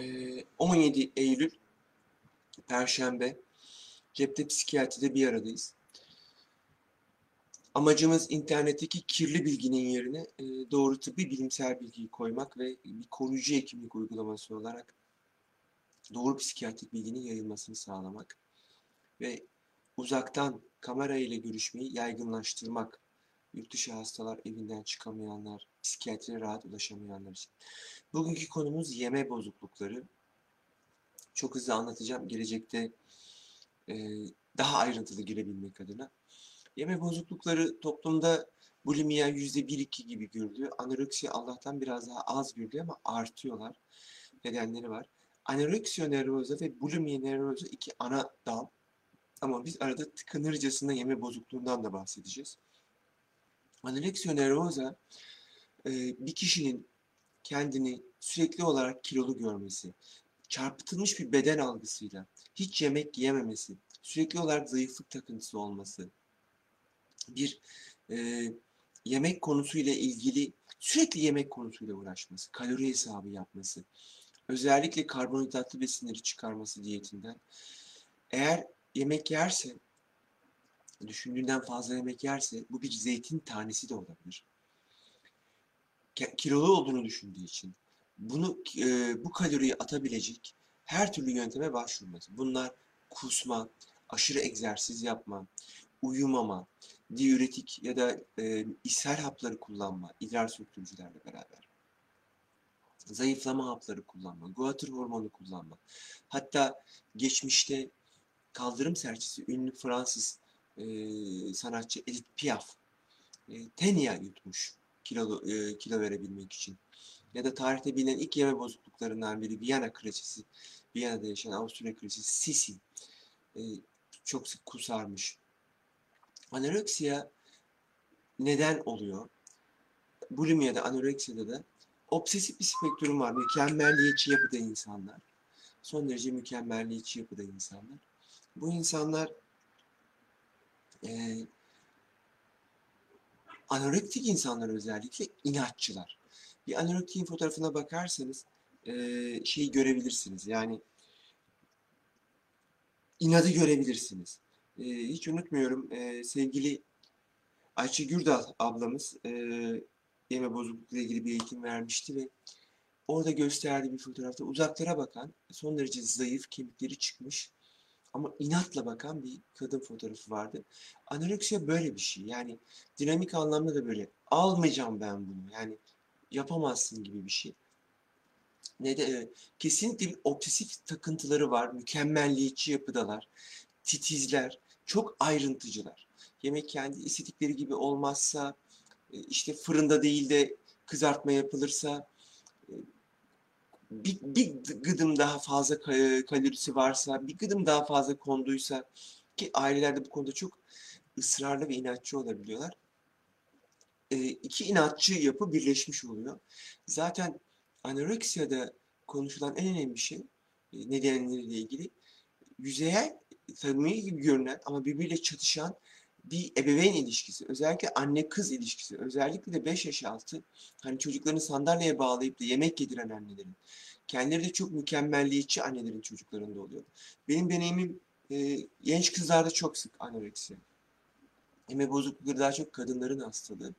Ee, 17 Eylül Perşembe Cepte Psikiyatri'de bir aradayız. Amacımız internetteki kirli bilginin yerine e, doğru tıbbi bilimsel bilgiyi koymak ve bir koruyucu hekimlik uygulaması olarak doğru psikiyatrik bilginin yayılmasını sağlamak ve uzaktan kamera ile görüşmeyi yaygınlaştırmak. Yurt dışı hastalar, evinden çıkamayanlar, psikiyatriye rahat ulaşamayanlar için. Bugünkü konumuz yeme bozuklukları. Çok hızlı anlatacağım. Gelecekte e, daha ayrıntılı girebilmek adına. Yeme bozuklukları toplumda bulimiya yüzde bir iki gibi görülüyor. Anoreksiya Allah'tan biraz daha az görülüyor ama artıyorlar. Nedenleri var. Anoreksiya nervoza ve bulimiya nervoza iki ana dal. Ama biz arada tıkanırcasına yeme bozukluğundan da bahsedeceğiz. Anoreksiya nervoza bir kişinin kendini sürekli olarak kilolu görmesi, çarpıtılmış bir beden algısıyla hiç yemek yiyememesi, sürekli olarak zayıflık takıntısı olması, bir e, yemek konusuyla ilgili sürekli yemek konusuyla uğraşması, kalori hesabı yapması, özellikle karbonhidratlı besinleri çıkarması diyetinden. Eğer yemek yerse, düşündüğünden fazla yemek yerse bu bir zeytin tanesi de olabilir. Kilolu olduğunu düşündüğü için bunu e, bu kaloriyi atabilecek her türlü yönteme başvurması. Bunlar kusma, aşırı egzersiz yapma, uyumama, diüretik ya da e, ishal hapları kullanma, idrar söktürücülerle beraber. Zayıflama hapları kullanma, guatr hormonu kullanma. Hatta geçmişte kaldırım serçesi ünlü Fransız e, sanatçı Edith Piaf e, tenya yutmuş kilo, e, kilo verebilmek için. Ya da tarihte bilinen ilk yeme bozukluklarından biri Viyana kraliçesi, Viyana'da yaşayan Avusturya kraliçesi Sisi e, çok sık kusarmış. Anoreksiya neden oluyor? Bulimiyada, anoreksiyada da obsesif bir spektrum var. Mükemmelliyetçi yapıda insanlar. Son derece mükemmelliyetçi yapıda insanlar. Bu insanlar e, anorektik insanlar özellikle inatçılar. Bir anorektiğin fotoğrafına bakarsanız e, şeyi görebilirsiniz. Yani inadı görebilirsiniz. E, hiç unutmuyorum e, sevgili Ayça Gürdal ablamız e, yeme bozuklukla ilgili bir eğitim vermişti ve orada gösterdiği bir fotoğrafta uzaklara bakan son derece zayıf kemikleri çıkmış ama inatla bakan bir kadın fotoğrafı vardı. Anoreksiya böyle bir şey. Yani dinamik anlamda da böyle almayacağım ben bunu. Yani yapamazsın gibi bir şey. Ne de kesinlikle bir obsesif takıntıları var. Mükemmelliyetçi yapıdalar. Titizler. Çok ayrıntıcılar. Yemek kendi istedikleri gibi olmazsa, e, işte fırında değil de kızartma yapılırsa, bir, bir gıdım daha fazla ka- kalorisi varsa, bir gıdım daha fazla konduysa ki ailelerde bu konuda çok ısrarlı ve inatçı olabiliyorlar. E, iki inatçı yapı birleşmiş oluyor. Zaten anoreksiyada konuşulan en önemli şey e, nedenleriyle ilgili yüzeyel tanımı gibi görünen ama birbiriyle çatışan bir ebeveyn ilişkisi, özellikle anne kız ilişkisi, özellikle de 5 yaş altı hani çocuklarını sandalyeye bağlayıp da yemek yediren annelerin, kendileri de çok mükemmelliyetçi annelerin çocuklarında oluyor. Benim deneyimim e, genç kızlarda çok sık anoreksiya. Yeme bozuklukları daha çok kadınların hastalığı.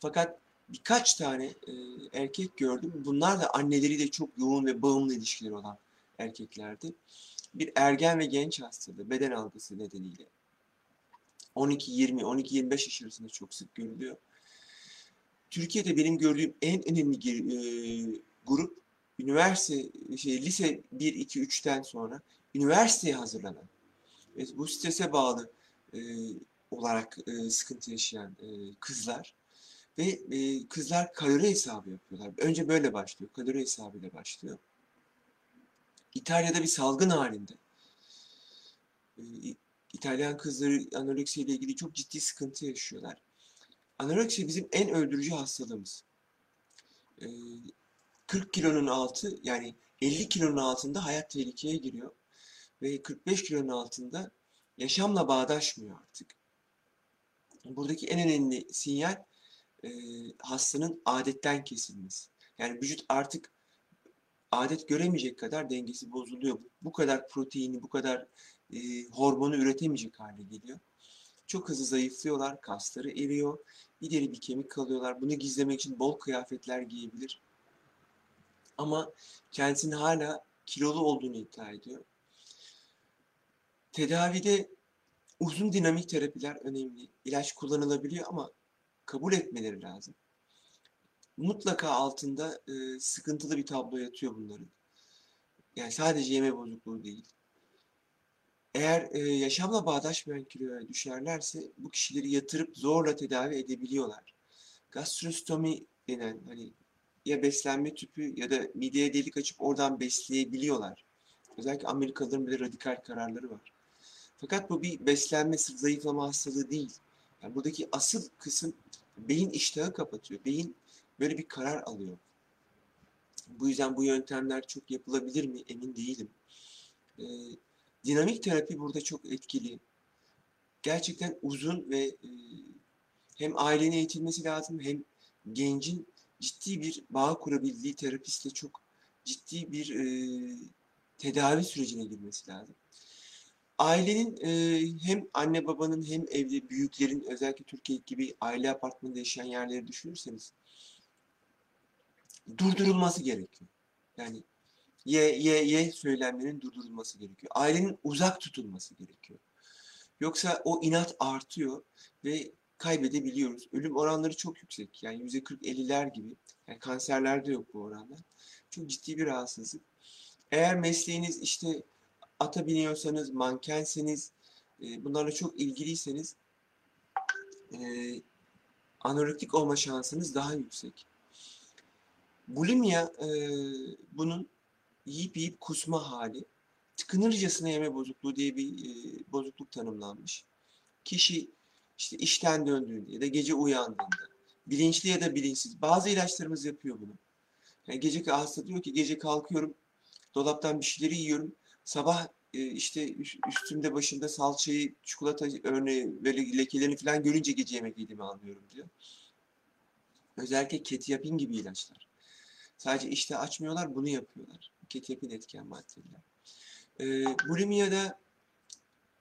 Fakat birkaç tane e, erkek gördüm. Bunlar da anneleriyle çok yoğun ve bağımlı ilişkileri olan erkeklerdi. Bir ergen ve genç hastalığı beden algısı nedeniyle. 12-20, 12-25 yaş arasında çok sık görülüyor. Türkiye'de benim gördüğüm en önemli e, grup üniversite, şey, lise 1, 2, 3'ten sonra üniversiteye hazırlanan ve bu strese bağlı e, olarak e, sıkıntı yaşayan e, kızlar ve e, kızlar kalori hesabı yapıyorlar. Önce böyle başlıyor, kalori hesabıyla başlıyor. İtalya'da bir salgın halinde. E, İtalyan kızları anoreksiya ile ilgili çok ciddi sıkıntı yaşıyorlar. Anoreksiya bizim en öldürücü hastalığımız. Ee, 40 kilonun altı yani 50 kilonun altında hayat tehlikeye giriyor. Ve 45 kilonun altında yaşamla bağdaşmıyor artık. Buradaki en önemli sinyal e, hastanın adetten kesilmesi. Yani vücut artık adet göremeyecek kadar dengesi bozuluyor. Bu kadar proteini, bu kadar e, hormonu üretemeyecek hale geliyor. Çok hızlı zayıflıyorlar, kasları eriyor, bir deri bir kemik kalıyorlar. Bunu gizlemek için bol kıyafetler giyebilir. Ama kendisinin hala kilolu olduğunu iddia ediyor. Tedavide uzun dinamik terapiler önemli. İlaç kullanılabiliyor ama kabul etmeleri lazım. Mutlaka altında e, sıkıntılı bir tablo yatıyor bunların. Yani sadece yeme bozukluğu değil. Eğer e, yaşamla bağdaşmayan kiloya düşerlerse bu kişileri yatırıp zorla tedavi edebiliyorlar. Gastrostomi denen hani ya beslenme tüpü ya da mideye delik açıp oradan besleyebiliyorlar. Özellikle Amerikalıların bile radikal kararları var. Fakat bu bir beslenme, sırf zayıflama hastalığı değil. Yani buradaki asıl kısım beyin iştahı kapatıyor. Beyin böyle bir karar alıyor. Bu yüzden bu yöntemler çok yapılabilir mi emin değilim. Ee, dinamik terapi burada çok etkili. Gerçekten uzun ve e, hem ailenin eğitilmesi lazım hem gencin ciddi bir bağ kurabildiği terapistle çok ciddi bir e, tedavi sürecine girmesi lazım. Ailenin e, hem anne babanın hem evde büyüklerin özellikle Türkiye gibi aile apartmanında yaşayan yerleri düşünürseniz durdurulması gerekiyor. Yani ye ye ye söylemlerin durdurulması gerekiyor. Ailenin uzak tutulması gerekiyor. Yoksa o inat artıyor ve kaybedebiliyoruz. Ölüm oranları çok yüksek. Yani yüzde 40-50'ler gibi. Yani kanserlerde yok bu oranlar. Çok ciddi bir rahatsızlık. Eğer mesleğiniz işte ata biniyorsanız, mankenseniz, e, bunlarla çok ilgiliyseniz e, anorektik olma şansınız daha yüksek. Bulimya e, bunun yiyip yiyip kusma hali. Tıkınırcasına yeme bozukluğu diye bir e, bozukluk tanımlanmış. Kişi işte işten döndüğünde ya da gece uyandığında bilinçli ya da bilinçsiz bazı ilaçlarımız yapıyor bunu. Yani gece hasta diyor ki gece kalkıyorum dolaptan bir şeyleri yiyorum. Sabah e, işte üstümde başımda salçayı, çikolata örneği böyle lekelerini falan görünce gece yemek yediğimi anlıyorum diyor. Özellikle ketiapin gibi ilaçlar. Sadece işte açmıyorlar, bunu yapıyorlar. Ketiapin etken maddeler. E, bulimiyada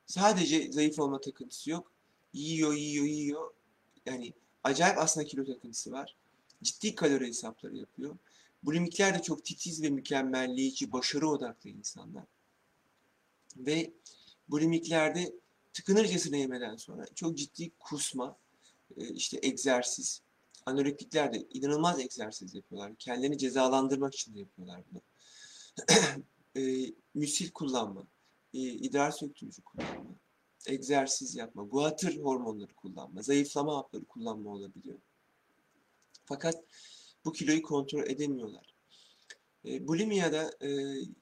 sadece zayıf olma takıntısı yok. Yiyor, yiyor, yiyor. Yani acayip aslında kilo takıntısı var. Ciddi kalori hesapları yapıyor. Bulimikler de çok titiz ve mükemmelleyici, başarı odaklı insanlar. Ve bulimiklerde tıkınırcasına yemeden sonra çok ciddi kusma, e, işte egzersiz, anorektikler de inanılmaz egzersiz yapıyorlar. Kendilerini cezalandırmak için de yapıyorlar bunu. E, müsil kullanma, e, idrar söktürücü kullanma, egzersiz yapma, guatr hormonları kullanma, zayıflama hapları kullanma olabiliyor. Fakat bu kiloyu kontrol edemiyorlar. E, bulimiyada e,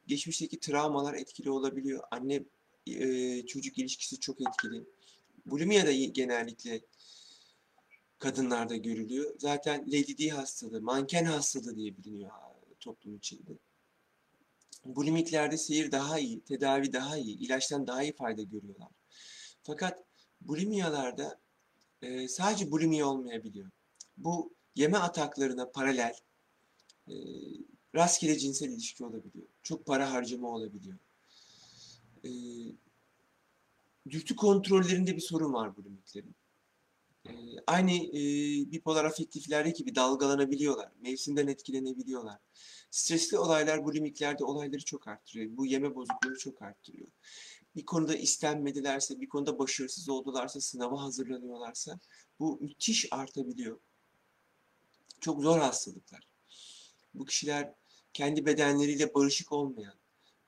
geçmişteki travmalar etkili olabiliyor. Anne e, çocuk ilişkisi çok etkili. Bulimiyada genellikle kadınlarda görülüyor. Zaten Lady D hastalığı, manken hastalığı diye biliniyor toplum içinde. Bulimiklerde seyir daha iyi, tedavi daha iyi, ilaçtan daha iyi fayda görüyorlar. Fakat bulimiyalarda e, sadece bulimiya olmayabiliyor. Bu yeme ataklarına paralel e, rastgele cinsel ilişki olabiliyor. Çok para harcama olabiliyor. E, dürtü kontrollerinde bir sorun var bu limitlerin. E, aynı e, bipolar afektiflerdeki gibi dalgalanabiliyorlar. Mevsimden etkilenebiliyorlar. Stresli olaylar bu limitlerde olayları çok arttırıyor. Bu yeme bozukluğunu çok arttırıyor. Bir konuda istenmedilerse, bir konuda başarısız oldularsa, sınava hazırlanıyorlarsa bu müthiş artabiliyor. Çok zor hastalıklar. Bu kişiler kendi bedenleriyle barışık olmayan,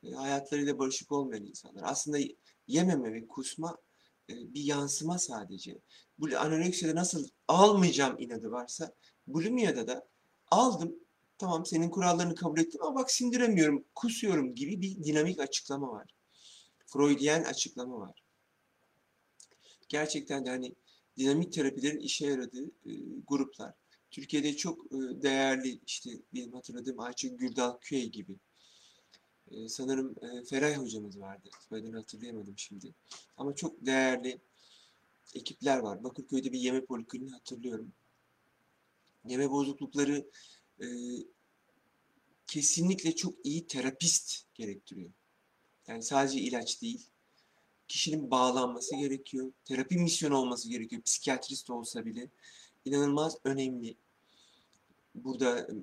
e, hayatlarıyla barışık olmayan insanlar. Aslında yememe ve kusma bir yansıma sadece. Bu anoreksiyada nasıl almayacağım inadı varsa bulimiyada da aldım tamam senin kurallarını kabul ettim ama bak sindiremiyorum, kusuyorum gibi bir dinamik açıklama var. Freudiyen açıklama var. Gerçekten de hani dinamik terapilerin işe yaradığı e, gruplar. Türkiye'de çok e, değerli işte benim hatırladığım Ayça Gürdal Küey gibi. E, sanırım e, Feray hocamız vardı. Soyadını hatırlayamadım şimdi. Ama çok değerli ekipler var. Bakırköy'de bir yeme polikliniği hatırlıyorum. Yeme bozuklukları e, kesinlikle çok iyi terapist gerektiriyor. Yani sadece ilaç değil. Kişinin bağlanması gerekiyor. Terapi misyonu olması gerekiyor. Psikiyatrist olsa bile. İnanılmaz önemli. Burada e,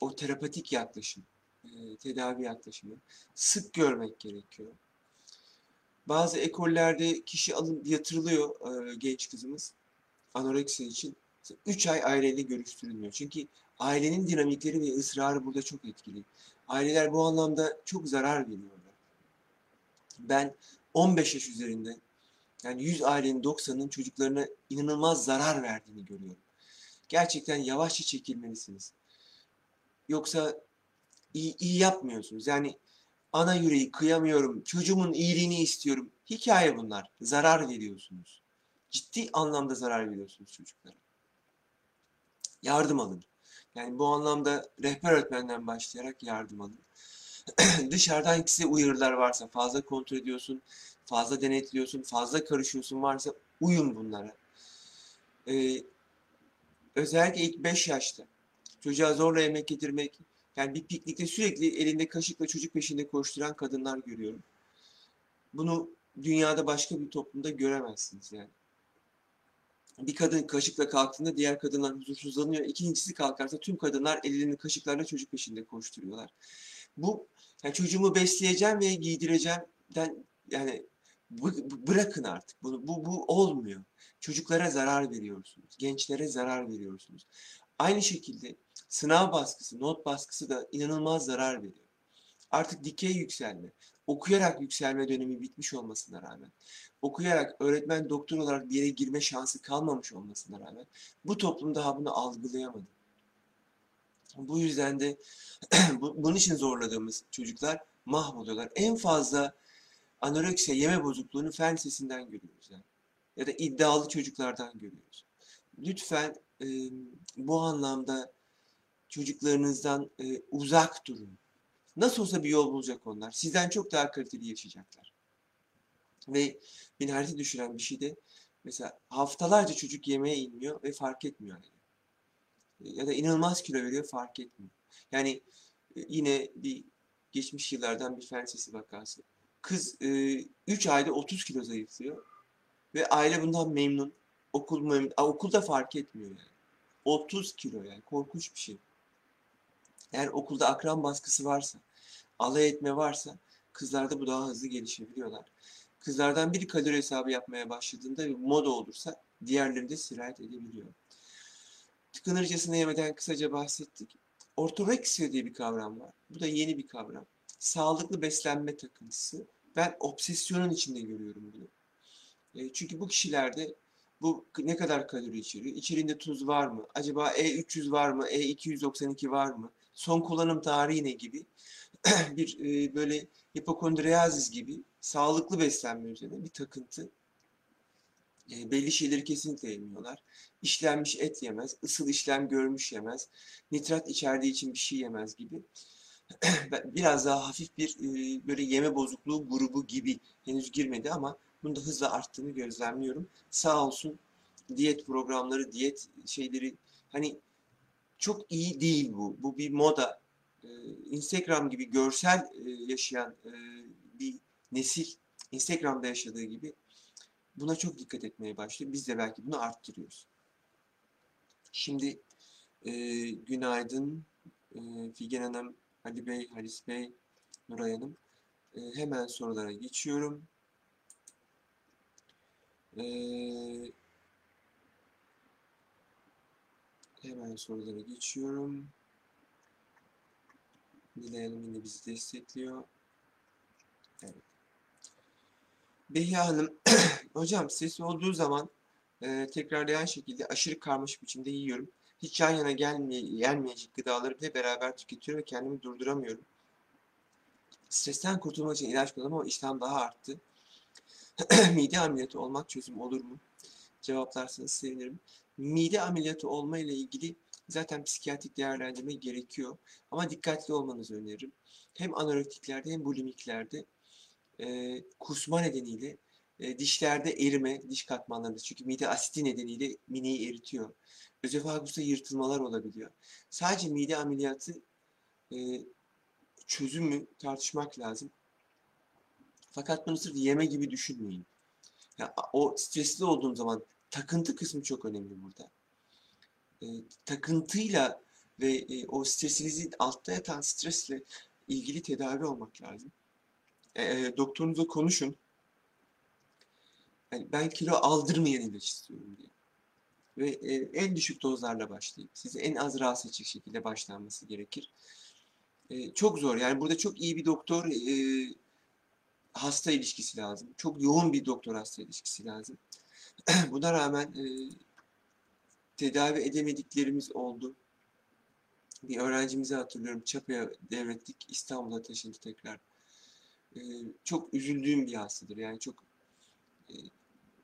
o terapatik yaklaşım, e, tedavi yaklaşımı sık görmek gerekiyor. Bazı ekollerde kişi alın yatırılıyor e, genç kızımız anoreksiya için. 3 ay aileyle görüştürülmüyor. Çünkü ailenin dinamikleri ve ısrarı burada çok etkili. Aileler bu anlamda çok zarar veriyorlar. Ben 15 yaş üzerinde yani 100 ailenin 90'ının çocuklarına inanılmaz zarar verdiğini görüyorum. Gerçekten yavaşça çekilmelisiniz. Yoksa iyi, iyi yapmıyorsunuz. Yani ana yüreği kıyamıyorum, çocuğumun iyiliğini istiyorum. Hikaye bunlar. Zarar veriyorsunuz. Ciddi anlamda zarar veriyorsunuz çocuklara. Yardım alın. Yani bu anlamda rehber öğretmenden başlayarak yardım alın. Dışarıdan size uyarılar varsa, fazla kontrol ediyorsun, fazla denetliyorsun, fazla karışıyorsun varsa uyun bunlara. Ee, özellikle ilk 5 yaşta çocuğa zorla yemek getirmek, yani bir piknikte sürekli elinde kaşıkla çocuk peşinde koşturan kadınlar görüyorum. Bunu dünyada başka bir toplumda göremezsiniz yani. Bir kadın kaşıkla kalktığında diğer kadınlar huzursuzlanıyor. İkincisi kalkarsa tüm kadınlar ellerini kaşıklarla çocuk peşinde koşturuyorlar. Bu yani çocuğumu besleyeceğim ve giydireceğim den, yani bırakın artık bunu. Bu, bu olmuyor. Çocuklara zarar veriyorsunuz. Gençlere zarar veriyorsunuz. Aynı şekilde sınav baskısı, not baskısı da inanılmaz zarar veriyor. Artık dikey yükselme, okuyarak yükselme dönemi bitmiş olmasına rağmen, okuyarak öğretmen doktor olarak bir yere girme şansı kalmamış olmasına rağmen bu toplum daha bunu algılayamadı. Bu yüzden de bunun için zorladığımız çocuklar mahvoluyorlar. En fazla anoreksiya, yeme bozukluğunu fen sesinden görüyoruz yani. Ya da iddialı çocuklardan görüyoruz. Lütfen e, bu anlamda çocuklarınızdan e, uzak durun. Nasıl olsa bir yol bulacak onlar. Sizden çok daha kaliteli yaşayacaklar. Ve beni harita düşüren bir şey de mesela haftalarca çocuk yemeğe inmiyor ve fark etmiyor yani. Ya da inanılmaz kilo veriyor fark etmiyor. Yani e, yine bir geçmiş yıllardan bir fen sesi vakası. Kız 3 e, ayda 30 kilo zayıflıyor ve aile bundan memnun. Okul memnun. Okulda fark etmiyor yani. 30 kilo yani korkunç bir şey. Eğer okulda akran baskısı varsa, alay etme varsa kızlarda bu daha hızlı gelişebiliyorlar. Kızlardan biri kalori hesabı yapmaya başladığında bir moda olursa diğerleri de sirayet edebiliyor. Tıkınırcasına yemeden kısaca bahsettik. Ortoreksiya diye bir kavram var. Bu da yeni bir kavram. Sağlıklı beslenme takıntısı. Ben obsesyonun içinde görüyorum bunu. E, çünkü bu kişilerde bu ne kadar kalori içeriyor? İçerinde tuz var mı? Acaba E300 var mı? E292 var mı? Son kullanım tarihi ne gibi? bir e, böyle hipokondriyazis gibi sağlıklı beslenme üzerine bir takıntı. E, belli şeyleri kesinlikle yemiyorlar. İşlenmiş et yemez, ısıl işlem görmüş yemez, nitrat içerdiği için bir şey yemez gibi. Biraz daha hafif bir e, böyle yeme bozukluğu grubu gibi henüz girmedi ama bunun da hızla arttığını gözlemliyorum. Sağ olsun diyet programları, diyet şeyleri hani çok iyi değil bu. Bu bir moda. Ee, Instagram gibi görsel e, yaşayan e, bir nesil Instagram'da yaşadığı gibi buna çok dikkat etmeye başlıyor. Biz de belki bunu arttırıyoruz. Şimdi e, günaydın Figen Hanım, Ali Bey, Halis Bey, Nuray Hanım. Hemen sorulara geçiyorum. Ee, hemen sorulara geçiyorum. Nilay Hanım yine bizi destekliyor. Evet. Behiye Hanım, hocam sesi olduğu zaman e, tekrarlayan şekilde aşırı karmaşık biçimde yiyorum. Hiç yan yana gelmeye, gelmeyecek gıdaları bile beraber tüketiyorum ve kendimi durduramıyorum. Stresten kurtulmak için ilaç kullanıyorum ama iştahım daha arttı. mide ameliyatı olmak çözüm olur mu? Cevaplarsanız sevinirim. Mide ameliyatı olma ile ilgili zaten psikiyatrik değerlendirme gerekiyor. Ama dikkatli olmanızı öneririm. Hem anorektiklerde hem bulimiklerde e, kusma nedeniyle e, dişlerde erime, diş katmanlarında çünkü mide asiti nedeniyle mineyi eritiyor. Özefagusta yırtılmalar olabiliyor. Sadece mide ameliyatı e, çözümü tartışmak lazım. Fakat bunu sırf yeme gibi düşünmeyin. Ya, o stresli olduğum zaman takıntı kısmı çok önemli burada. E, takıntıyla ve e, o stresinizin altta yatan stresle ilgili tedavi olmak lazım. E, e, doktorunuzla konuşun. Yani ben kilo aldırmayan ilaç istiyorum diye. Ve e, en düşük dozlarla başlayıp sizi en az rahatsız edecek şekilde başlanması gerekir. E, çok zor. Yani burada çok iyi bir doktor e, hasta ilişkisi lazım. Çok yoğun bir doktor hasta ilişkisi lazım. Buna rağmen e, tedavi edemediklerimiz oldu. Bir öğrencimizi hatırlıyorum. Çapa'ya devrettik. İstanbul'a taşındı tekrar. E, çok üzüldüğüm bir hastadır. Yani çok e,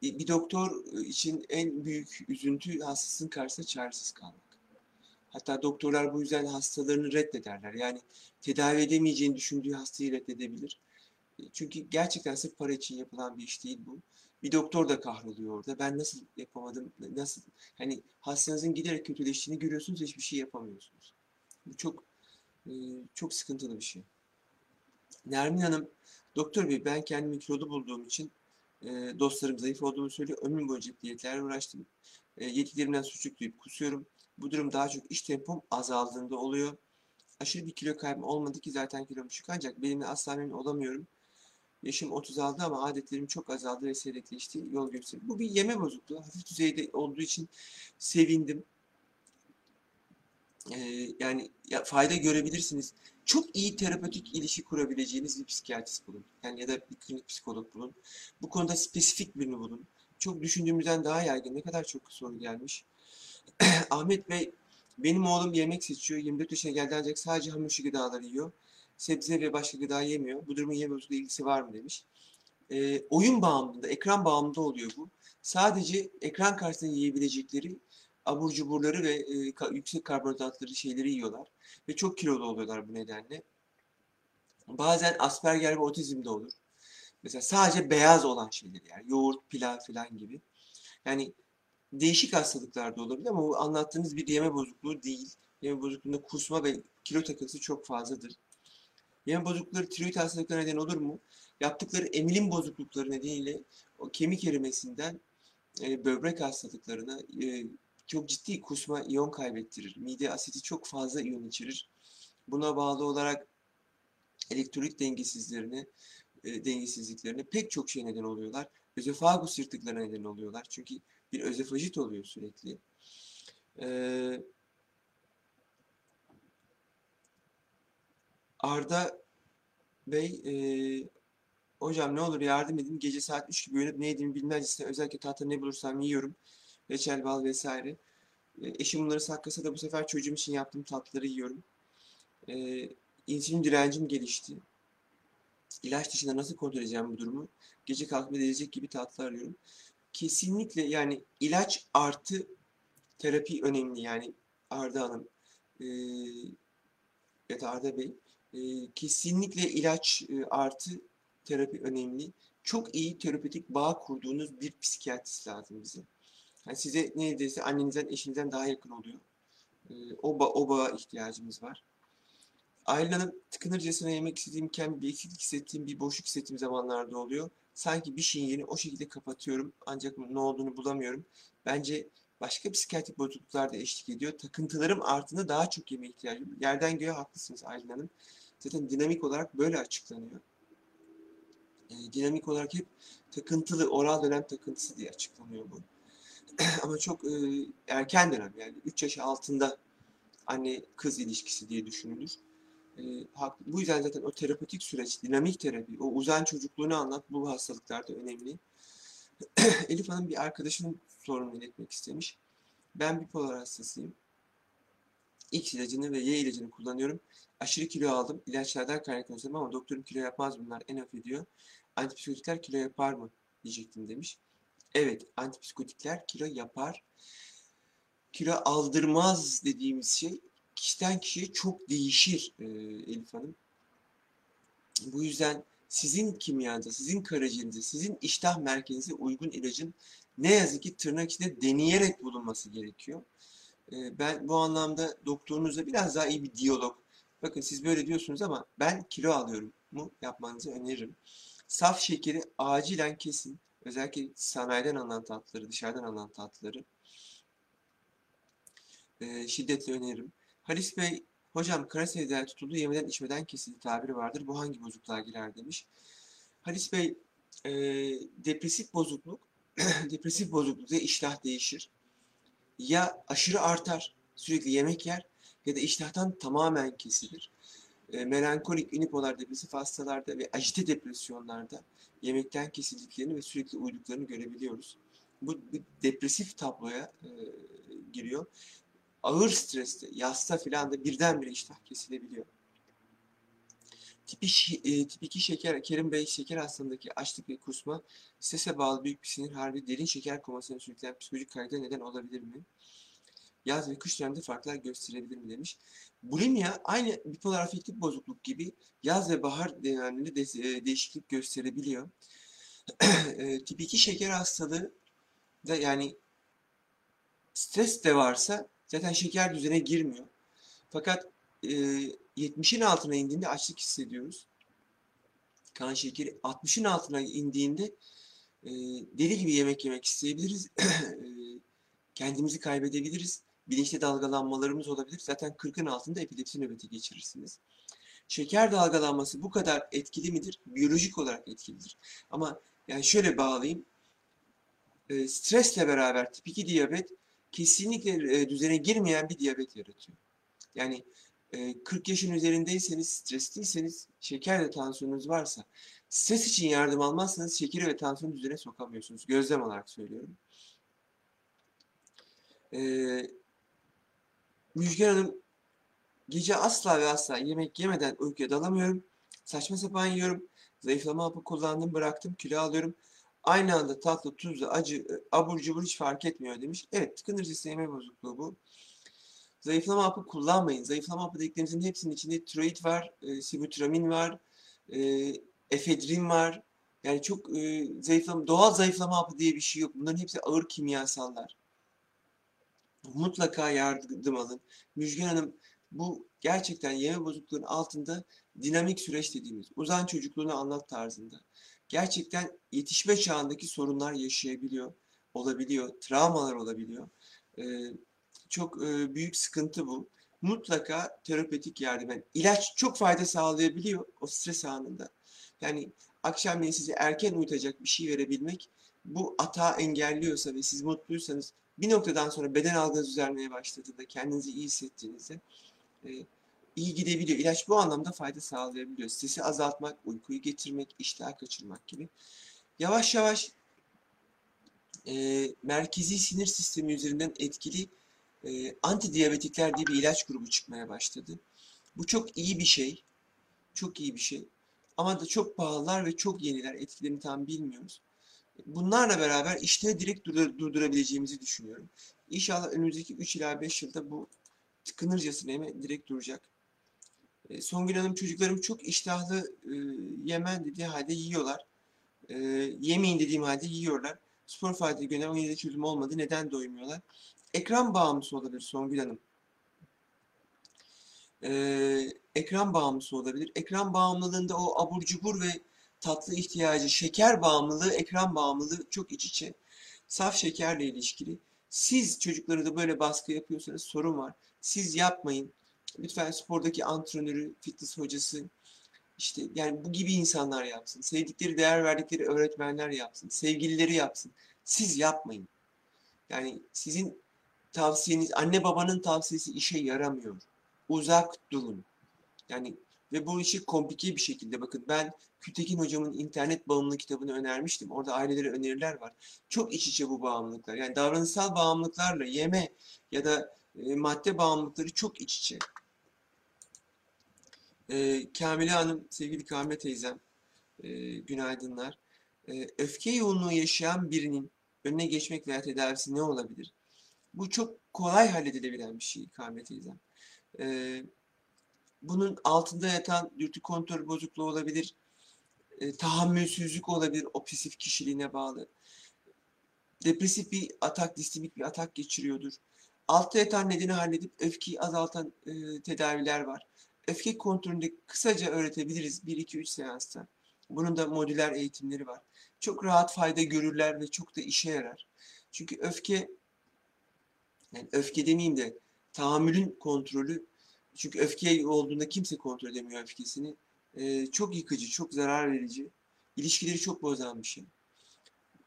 bir doktor için en büyük üzüntü hastasının karşısında çaresiz kalmak. Hatta doktorlar bu yüzden hastalarını reddederler. Yani tedavi edemeyeceğini düşündüğü hastayı reddedebilir. E, Çünkü gerçekten sırf para için yapılan bir iş değil bu. Bir doktor da kahroluyor orada. Ben nasıl yapamadım, nasıl... Hani hastanızın giderek kötüleştiğini görüyorsunuz, hiçbir şey yapamıyorsunuz. Bu çok e, çok sıkıntılı bir şey. Nermin Hanım, doktor bey ben kendimi kilolu bulduğum için e, dostlarım zayıf olduğumu söylüyor. Ömrüm boyunca diyetlerle uğraştım. E, yediklerimden suçluk duyup kusuyorum. Bu durum daha çok iş tempom azaldığında oluyor. Aşırı bir kilo kaybım olmadı ki zaten kilom düşük ancak benimle asla memnun olamıyorum. Yaşım 36 ama adetlerim çok azaldı ve seyrekleşti. Yol gösteriyor. Bu bir yeme bozukluğu. Hafif düzeyde olduğu için sevindim. Ee, yani ya, fayda görebilirsiniz. Çok iyi terapötik ilişki kurabileceğiniz bir psikiyatrist bulun. Yani ya da bir klinik psikolog bulun. Bu konuda spesifik birini bulun. Çok düşündüğümüzden daha yaygın. Ne kadar çok soru gelmiş. Ahmet Bey, benim oğlum yemek seçiyor. 24 yaşına geldi ancak sadece hamur işi gıdaları yiyor. Sebze ve başka gıda yemiyor. Bu durumun yeme bozukluğu ilgisi var mı demiş. Ee, oyun bağımlılığı, ekran bağımlılığı oluyor bu. Sadece ekran karşısında yiyebilecekleri abur cuburları ve e, ka- yüksek karbonhidratları şeyleri yiyorlar. Ve çok kilolu oluyorlar bu nedenle. Bazen Asperger ve otizm de olur. Mesela sadece beyaz olan şeyler yani yoğurt, pilav falan gibi. Yani değişik hastalıklar da olabilir ama bu anlattığınız bir yeme bozukluğu değil. Yeme bozukluğunda kusma ve kilo takıntısı çok fazladır. Yeme bozuklukları tiroid hastalıklarına neden olur mu? Yaptıkları emilim bozuklukları nedeniyle o kemik erimesinden e, böbrek hastalıklarına e, çok ciddi kusma iyon kaybettirir. Mide asidi çok fazla iyon içerir. Buna bağlı olarak elektrolit dengesizlerine, e, dengesizliklerine pek çok şey neden oluyorlar. Özofagus yırtıklarına neden oluyorlar. Çünkü bir özofajit oluyor sürekli. Ee, Arda Bey, e, hocam ne olur yardım edin. Gece saat 3 gibi uyanıp ne yediğimi bilmez ise özellikle tahta ne bulursam yiyorum. Reçel, bal vesaire. E, eşim bunları saklasa da bu sefer çocuğum için yaptığım tatlıları yiyorum. E, insülin direncim gelişti. İlaç dışında nasıl kontrol edeceğim bu durumu? Gece kalkıp edecek gibi tatlı arıyorum. Kesinlikle yani ilaç artı terapi önemli yani Arda Hanım e, da Arda Bey e, kesinlikle ilaç e, artı terapi önemli. Çok iyi terapötik bağ kurduğunuz bir psikiyatrist lazım bize. Yani size neredeyse annenizden, eşinizden daha yakın oluyor. E, o, ba o bağa ihtiyacımız var. Aylin Hanım tıkınırcasına yemek istediğimken bir eksiklik hissettiğim, bir boşluk hissettiğim zamanlarda oluyor. Sanki bir şeyin yerini o şekilde kapatıyorum ancak ne olduğunu bulamıyorum. Bence başka psikiyatrik bozukluklar da eşlik ediyor. Takıntılarım artında daha çok yeme ihtiyacım. Yerden göğe haklısınız Aylin Hanım. Zaten dinamik olarak böyle açıklanıyor. E, dinamik olarak hep takıntılı, oral dönem takıntısı diye açıklanıyor bu. Ama çok e, erken dönem yani 3 yaş altında anne kız ilişkisi diye düşünülür. E, bu yüzden zaten o terapötik süreç, dinamik terapi, o uzayan çocukluğunu anlat bu hastalıklarda önemli. Elif Hanım bir arkadaşının sorununu iletmek istemiş. Ben bipolar hastasıyım. X ilacını ve Y ilacını kullanıyorum. Aşırı kilo aldım. İlaçlardan kaynaklanıyor ama doktorum kilo yapmaz bunlar en hafif ediyor. Antipsikotikler kilo yapar mı diyecektim demiş. Evet, antipsikotikler kilo yapar. Kilo aldırmaz dediğimiz şey kişiden kişiye çok değişir e, Elif Hanım. Bu yüzden sizin kimyanıza, sizin karaciğerinize, sizin iştah merkezinize uygun ilacın ne yazık ki tırnak içinde deneyerek bulunması gerekiyor. E, ben bu anlamda doktorunuzla biraz daha iyi bir diyalog, Bakın siz böyle diyorsunuz ama ben kilo alıyorum mu yapmanızı öneririm. Saf şekeri acilen kesin. Özellikle sanayiden alınan tatlıları, dışarıdan alınan tatlıları e, şiddetle öneririm. Halis Bey, hocam kara sevdaya tutuldu yemeden içmeden kesildi tabiri vardır. Bu hangi bozukluğa girer demiş. Halis Bey, e, depresif bozukluk, depresif bozuklukta iştah değişir. Ya aşırı artar, sürekli yemek yer ya da iştahtan tamamen kesilir. E, melankolik, unipolar depresif hastalarda ve ajite depresyonlarda yemekten kesildiklerini ve sürekli uyuduklarını görebiliyoruz. Bu bir depresif tabloya e, giriyor. Ağır streste, yasta filan da birdenbire iştah kesilebiliyor. Tip 2, e, tip 2 şeker, Kerim Bey şeker hastalığındaki açlık ve kusma, strese bağlı büyük bir sinir harbi, derin şeker komasına sürükleyen psikolojik kayda neden olabilir mi? Yaz ve kış döneminde farklar gösterebilir mi demiş. Bulimya aynı bipolar afektif bozukluk gibi yaz ve bahar dönemlerinde de, e, değişiklik gösterebiliyor. e, tip 2 şeker hastalığı da yani stres de varsa zaten şeker düzene girmiyor. Fakat e, 70'in altına indiğinde açlık hissediyoruz. Kan şekeri 60'ın altına indiğinde e, deli gibi yemek yemek isteyebiliriz. e, kendimizi kaybedebiliriz. Bilinçli dalgalanmalarımız olabilir. Zaten 40'ın altında epilepsi nöbeti geçirirsiniz. Şeker dalgalanması bu kadar etkili midir? Biyolojik olarak etkilidir. Ama yani şöyle bağlayayım. E, stresle beraber tip 2 diyabet kesinlikle e, düzene girmeyen bir diyabet yaratıyor. Yani e, 40 yaşın üzerindeyseniz, stresliyseniz, şeker ve tansiyonunuz varsa, stres için yardım almazsanız şekeri ve tansiyonu düzene sokamıyorsunuz. Gözlem olarak söylüyorum. E, Müjgan Hanım, gece asla ve asla yemek yemeden uykuya dalamıyorum. Saçma sapan yiyorum. Zayıflama hapı kullandım, bıraktım, kilo alıyorum. Aynı anda tatlı, tuzlu, acı, abur cubur hiç fark etmiyor demiş. Evet, tıkınırcı yeme bozukluğu bu. Zayıflama hapı kullanmayın. Zayıflama hapı dediklerimizin hepsinin içinde tiroid var, e, sibutramine var, e, efedrin var. Yani çok e, zayıflama, doğal zayıflama hapı diye bir şey yok. Bunların hepsi ağır kimyasallar. Mutlaka yardım alın. Müjgan Hanım bu gerçekten yeme bozukluğunun altında dinamik süreç dediğimiz uzan çocukluğunu anlat tarzında. Gerçekten yetişme çağındaki sorunlar yaşayabiliyor, olabiliyor, travmalar olabiliyor. Ee, çok e, büyük sıkıntı bu. Mutlaka terapötik yardım. Yani ilaç çok fayda sağlayabiliyor o stres anında. Yani akşamleyin sizi erken uyutacak bir şey verebilmek bu atağı engelliyorsa ve siz mutluysanız bir noktadan sonra beden algınız düzelmeye başladığında, kendinizi iyi hissettiğinizde e, iyi gidebiliyor. İlaç bu anlamda fayda sağlayabiliyor. Stresi azaltmak, uykuyu getirmek, iştah kaçırmak gibi. Yavaş yavaş e, merkezi sinir sistemi üzerinden etkili e, antidiyabetikler diye bir ilaç grubu çıkmaya başladı. Bu çok iyi bir şey. Çok iyi bir şey. Ama da çok pahalılar ve çok yeniler. Etkilerini tam bilmiyoruz. Bunlarla beraber işleri direkt durdurabileceğimizi düşünüyorum. İnşallah önümüzdeki 3 ila 5 yılda bu tıkınırcasına direkt duracak. E, Songül Hanım çocuklarım çok iştahlı e, yemen dediği halde yiyorlar. E, yemeyin dediğim halde yiyorlar. Spor faaliyeti gönder 17'de çözüm olmadı. Neden doymuyorlar? Ekran bağımlısı olabilir Songül Hanım. E, ekran bağımlısı olabilir. Ekran bağımlılığında o abur cubur ve tatlı ihtiyacı, şeker bağımlılığı, ekran bağımlılığı çok iç içe. Saf şekerle ilişkili. Siz çocuklara böyle baskı yapıyorsanız sorun var. Siz yapmayın. Lütfen spordaki antrenörü, fitness hocası, işte yani bu gibi insanlar yapsın. Sevdikleri, değer verdikleri öğretmenler yapsın. Sevgilileri yapsın. Siz yapmayın. Yani sizin tavsiyeniz, anne babanın tavsiyesi işe yaramıyor. Uzak durun. Yani ve bu işi komplike bir şekilde bakın ben Kültekin hocamın internet bağımlılık kitabını önermiştim. Orada ailelere öneriler var. Çok iç içe bu bağımlılıklar. Yani davranışsal bağımlılıklarla yeme ya da e, madde bağımlılıkları çok iç içe. E, Kamile Hanım, sevgili Kamile teyzem, e, günaydınlar. E, öfke yoğunluğu yaşayan birinin önüne geçmek veya tedavisi ne olabilir? Bu çok kolay halledilebilen bir şey Kamile teyzem. E, bunun altında yatan dürtü kontrol bozukluğu olabilir, e, tahammülsüzlük olabilir, obsesif kişiliğine bağlı. Depresif bir atak, distimik bir atak geçiriyordur. Altta yatan nedeni halledip öfkeyi azaltan e, tedaviler var. Öfke kontrolünde kısaca öğretebiliriz 1-2-3 seansta. Bunun da modüler eğitimleri var. Çok rahat fayda görürler ve çok da işe yarar. Çünkü öfke, yani öfke demeyeyim de tahammülün kontrolü, çünkü öfke olduğunda kimse kontrol edemiyor öfkesini. Ee, çok yıkıcı, çok zarar verici, ilişkileri çok bozan bir şey.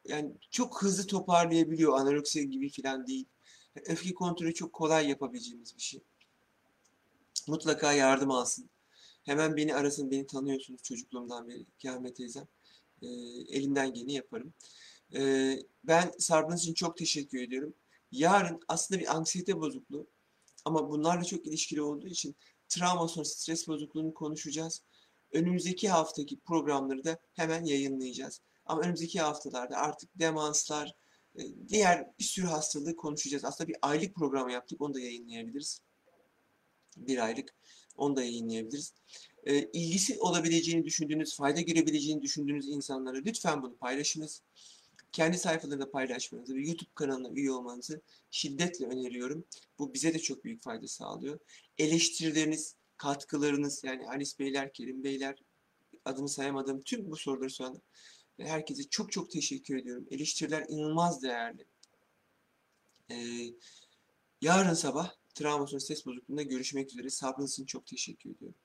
Yani çok hızlı toparlayabiliyor, anoreksiya gibi falan değil. Öfke kontrolü çok kolay yapabileceğimiz bir şey. Mutlaka yardım alsın. Hemen beni arasın, beni tanıyorsunuz çocukluğumdan beri Kâhmet teyzem. Ee, elimden geleni yaparım. Ee, ben sabrınız için çok teşekkür ediyorum. Yarın aslında bir anksiyete bozukluğu ama bunlarla çok ilişkili olduğu için travma sonrası stres bozukluğunu konuşacağız. Önümüzdeki haftaki programları da hemen yayınlayacağız. Ama önümüzdeki haftalarda artık demanslar, e, diğer bir sürü hastalığı konuşacağız. Aslında bir aylık program yaptık, onu da yayınlayabiliriz. Bir aylık, onu da yayınlayabiliriz. E, ilgisi olabileceğini düşündüğünüz, fayda görebileceğini düşündüğünüz insanlara lütfen bunu paylaşınız. Kendi sayfalarında paylaşmanızı ve YouTube kanalına üye olmanızı şiddetle öneriyorum. Bu bize de çok büyük fayda sağlıyor. Eleştirileriniz, katkılarınız yani Halis Beyler, Kerim Beyler, adını sayamadığım tüm bu soruları soran herkese çok çok teşekkür ediyorum. Eleştiriler inanılmaz değerli. Ee, yarın sabah travma sonrası ses bozukluğunda görüşmek üzere. Sabrınız için çok teşekkür ediyorum.